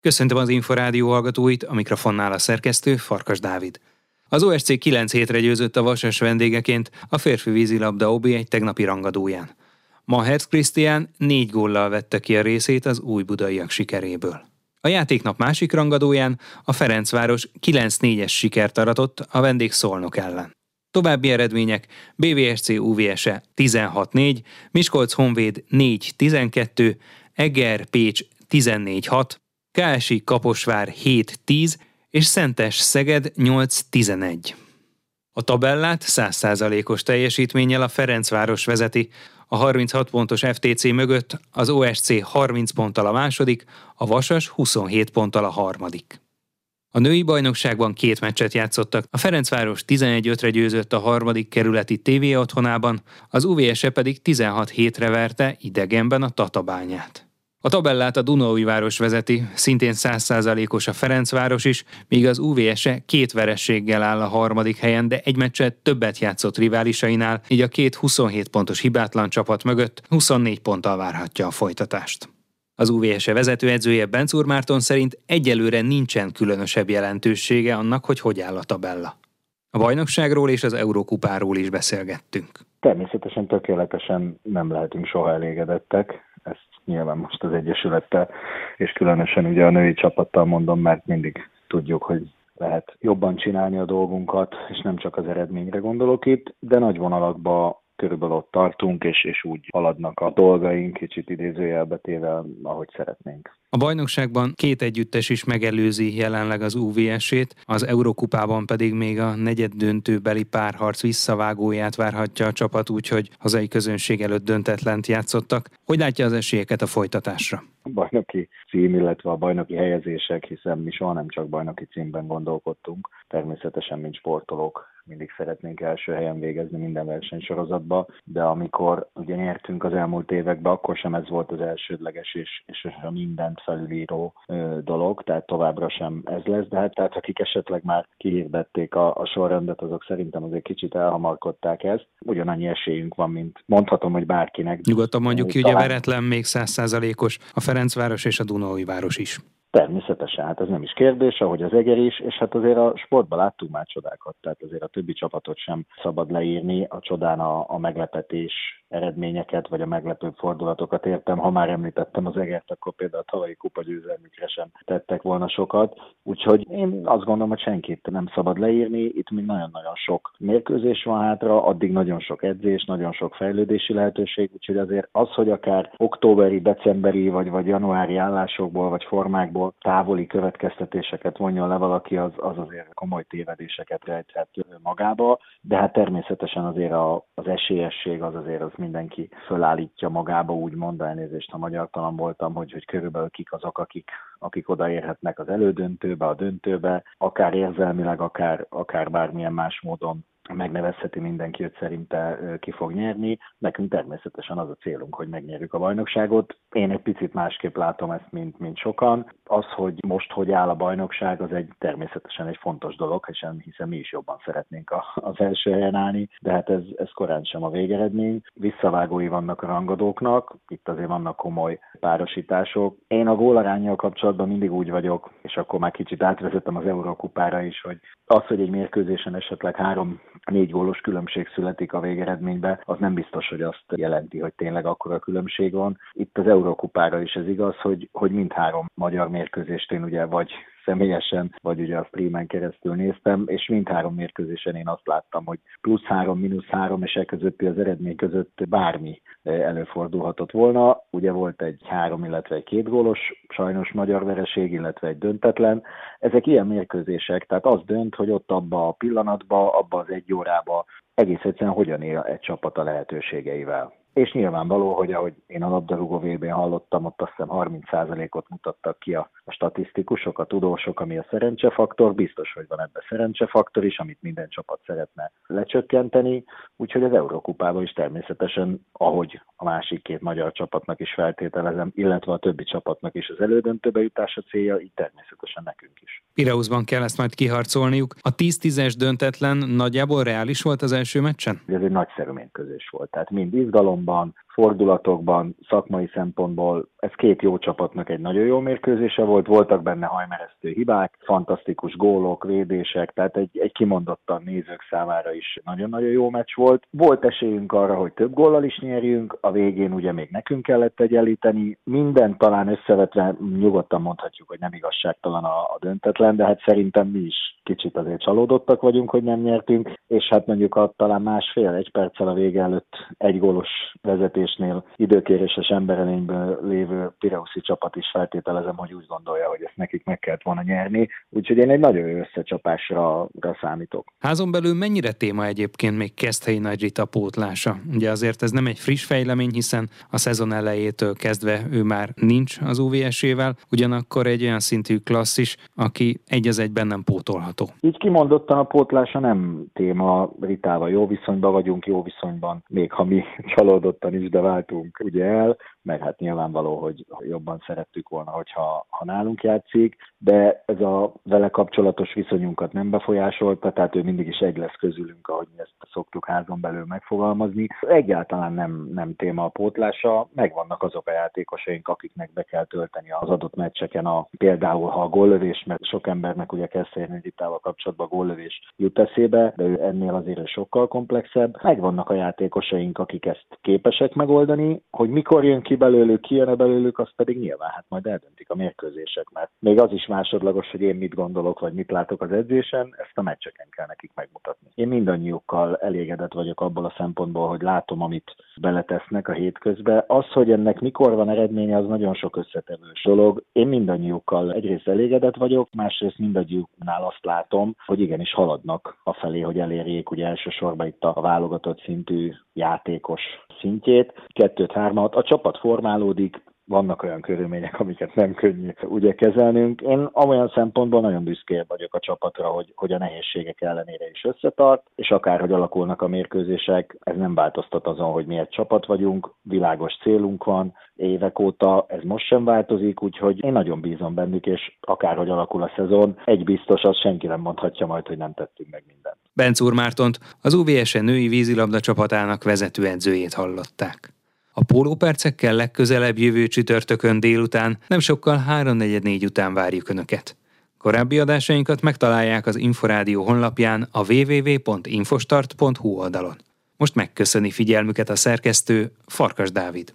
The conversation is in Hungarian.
Köszöntöm az Inforádió hallgatóit, a mikrofonnál a szerkesztő Farkas Dávid. Az OSC 9 hétre győzött a Vasas vendégeként a férfi vízilabda OB egy tegnapi rangadóján. Ma Herz Christian négy góllal vette ki a részét az új budaiak sikeréből. A játéknap másik rangadóján a Ferencváros 9-4-es sikert aratott a vendég Szolnok ellen. További eredmények BVSC UVS-e 16-4, Miskolc Honvéd 4-12, Eger Pécs 14-6, KSI Kaposvár 7-10 és Szentes Szeged 8-11. A tabellát 100%-os teljesítménnyel a Ferencváros vezeti, a 36 pontos FTC mögött az OSC 30 ponttal a második, a Vasas 27 ponttal a harmadik. A női bajnokságban két meccset játszottak, a Ferencváros 11-5-re győzött a harmadik kerületi TV otthonában, az UVS-e pedig 16 hétre verte idegenben a Tatabányát. A tabellát a Dunói város vezeti, szintén 100%-os a Ferencváros is, míg az UVS-e két verességgel áll a harmadik helyen, de egy meccset többet játszott riválisainál, így a két 27 pontos hibátlan csapat mögött 24 ponttal várhatja a folytatást. Az UVS-e vezetőedzője Bencúr Márton szerint egyelőre nincsen különösebb jelentősége annak, hogy hogy áll a tabella. A bajnokságról és az Eurókupáról is beszélgettünk. Természetesen tökéletesen nem lehetünk soha elégedettek, nyilván most az Egyesülettel, és különösen ugye a női csapattal mondom, mert mindig tudjuk, hogy lehet jobban csinálni a dolgunkat, és nem csak az eredményre gondolok itt, de nagy vonalakban körülbelül ott tartunk, és, és úgy haladnak a dolgaink, kicsit idézőjelbe téve, ahogy szeretnénk. A bajnokságban két együttes is megelőzi jelenleg az UVS-ét, az Eurokupában pedig még a negyed döntőbeli párharc visszavágóját várhatja a csapat, úgyhogy hazai közönség előtt döntetlent játszottak. Hogy látja az esélyeket a folytatásra? A bajnoki cím, illetve a bajnoki helyezések, hiszen mi soha nem csak bajnoki címben gondolkodtunk, természetesen, mint sportolók mindig szeretnénk első helyen végezni minden versenysorozatba, de amikor ugye nyertünk az elmúlt években, akkor sem ez volt az elsődleges és, és a mindent felülíró ö, dolog, tehát továbbra sem ez lesz, de hát tehát akik esetleg már kihirdették a, a sorrendet, azok szerintem azért kicsit elhamarkodták ezt. Ugyanannyi esélyünk van, mint mondhatom, hogy bárkinek. Nyugodtan mondjuk ki, ugye veretlen még százszázalékos a Ferencváros és a Dunói város is. Természetesen, hát ez nem is kérdés, ahogy az Eger is, és hát azért a sportban láttunk már csodákat, tehát azért a többi csapatot sem szabad leírni, a csodán a, a meglepetés eredményeket, vagy a meglepő fordulatokat értem. Ha már említettem az egert, akkor például a tavalyi kupa győzelmükre sem tettek volna sokat. Úgyhogy én azt gondolom, hogy senkit nem szabad leírni. Itt még nagyon-nagyon sok mérkőzés van hátra, addig nagyon sok edzés, nagyon sok fejlődési lehetőség, úgyhogy azért az, hogy akár októberi, decemberi, vagy, vagy januári állásokból, vagy formákból távoli következtetéseket vonjon le valaki, az, az azért komoly tévedéseket rejthet magába, de hát természetesen azért a, az esélyesség az azért az mindenki fölállítja magába, úgy mond elnézést, ha magyartalan voltam, hogy, hogy körülbelül kik azok, akik, akik odaérhetnek az elődöntőbe, a döntőbe, akár érzelmileg, akár, akár bármilyen más módon megnevezheti mindenki, hogy szerinte ki fog nyerni. Nekünk természetesen az a célunk, hogy megnyerjük a bajnokságot. Én egy picit másképp látom ezt, mint, mint sokan. Az, hogy most hogy áll a bajnokság, az egy természetesen egy fontos dolog, hiszen, mi is jobban szeretnénk a, az első helyen állni, de hát ez, ez korán sem a végeredmény. Visszavágói vannak a rangadóknak, itt azért vannak komoly párosítások. Én a gólarányjal kapcsolatban mindig úgy vagyok, és akkor már kicsit átvezettem az Eurókupára is, hogy az, hogy egy mérkőzésen esetleg három négy gólos különbség születik a végeredménybe, az nem biztos, hogy azt jelenti, hogy tényleg akkora különbség van. Itt az Eurókupára is ez igaz, hogy, hogy mindhárom magyar mérkőzést én ugye vagy személyesen, vagy ugye a streamen keresztül néztem, és mindhárom mérkőzésen én azt láttam, hogy plusz három, mínusz három, és e közötti az eredmény között bármi eh, előfordulhatott volna. Ugye volt egy három, illetve egy két gólos, sajnos magyar vereség, illetve egy döntetlen. Ezek ilyen mérkőzések, tehát az dönt, hogy ott abba a pillanatba, abba az egy órába egész egyszerűen hogyan él egy csapat a lehetőségeivel. És nyilvánvaló, hogy ahogy én a labdarúgó vb hallottam, ott azt hiszem 30%-ot mutattak ki a, a statisztikusok, a tudósok, ami a szerencsefaktor. Biztos, hogy van ebbe szerencsefaktor is, amit minden csapat szeretne lecsökkenteni. Úgyhogy az Eurókupában is természetesen, ahogy a másik két magyar csapatnak is feltételezem, illetve a többi csapatnak is az elődöntőbe jutása célja, így természetesen nekünk is. Pireuszban kell ezt majd kiharcolniuk. A 10-10-es döntetlen nagyjából reális volt az első meccsen? Ez egy nagyszerű mérkőzés volt. Tehát mind izgalomban, fordulatokban, szakmai szempontból ez két jó csapatnak egy nagyon jó mérkőzése volt, voltak benne hajmeresztő hibák, fantasztikus gólok, védések, tehát egy, egy kimondottan nézők számára is nagyon-nagyon jó meccs volt. Volt esélyünk arra, hogy több góllal is nyerjünk, a végén ugye még nekünk kellett egyenlíteni. Minden talán összevetve nyugodtan mondhatjuk, hogy nem igazságtalan a, a döntetlen, de hát szerintem mi is kicsit azért csalódottak vagyunk, hogy nem nyertünk, és hát mondjuk a talán másfél, egy perccel a vége előtt egy gólos vezetésnél időkéréses emberelényből lévő Pireuszi csapat is feltételezem, hogy úgy gondolja, hogy ezt nekik meg kellett volna nyerni, úgyhogy én egy nagyon jó összecsapásra számítok. Házon belül mennyire téma egyébként még Keszthelyi Nagy Rita pótlása? Ugye azért ez nem egy friss fejlemény, hiszen a szezon elejétől kezdve ő már nincs az UVS-ével, ugyanakkor egy olyan szintű klasszis, aki egy az egyben nem pótolható várható? Így kimondottan a pótlása nem téma, Ritával jó viszonyban vagyunk, jó viszonyban, még ha mi csalódottan is, de váltunk ugye el, meg hát nyilvánvaló, hogy jobban szerettük volna, hogyha ha nálunk játszik, de ez a vele kapcsolatos viszonyunkat nem befolyásolta, tehát ő mindig is egy lesz közülünk, ahogy mi ezt szoktuk házon belül megfogalmazni. Egyáltalán nem, nem téma a pótlása, megvannak azok a játékosaink, akiknek be kell tölteni az adott meccseken a, például ha a góllövés, mert sok embernek ugye érni Ritával kapcsolatban a góllövés jut eszébe, de ő ennél azért sokkal komplexebb. Megvannak a játékosaink, akik ezt képesek megoldani, hogy mikor jön belőlük, ki jön belőlük, azt pedig nyilván hát majd eldöntik a mérkőzések, mert még az is másodlagos, hogy én mit gondolok, vagy mit látok az edzésen, ezt a meccseken kell nekik megmutatni. Én mindannyiukkal elégedett vagyok abból a szempontból, hogy látom, amit beletesznek a hétközbe. Az, hogy ennek mikor van eredménye, az nagyon sok összetevős dolog. Én mindannyiukkal egyrészt elégedett vagyok, másrészt mindannyiuknál azt látom, hogy igenis haladnak a felé, hogy elérjék ugye elsősorban itt a válogatott szintű játékos szintjét. Kettőt, hármat. A csapat formálódik, vannak olyan körülmények, amiket nem könnyű ugye kezelnünk. Én olyan szempontból nagyon büszké vagyok a csapatra, hogy, hogy a nehézségek ellenére is összetart, és akárhogy alakulnak a mérkőzések, ez nem változtat azon, hogy mi egy csapat vagyunk, világos célunk van, évek óta ez most sem változik, úgyhogy én nagyon bízom bennük, és akárhogy alakul a szezon, egy biztos, az senki nem mondhatja majd, hogy nem tettünk meg mindent. Bencúr Mártont, az UVS-e női vízilabda csapatának vezetőedzőjét hallották. A pólópercekkel legközelebb jövő csütörtökön délután, nem sokkal 3.44 után várjuk Önöket. Korábbi adásainkat megtalálják az Inforádió honlapján a www.infostart.hu oldalon. Most megköszöni figyelmüket a szerkesztő Farkas Dávid.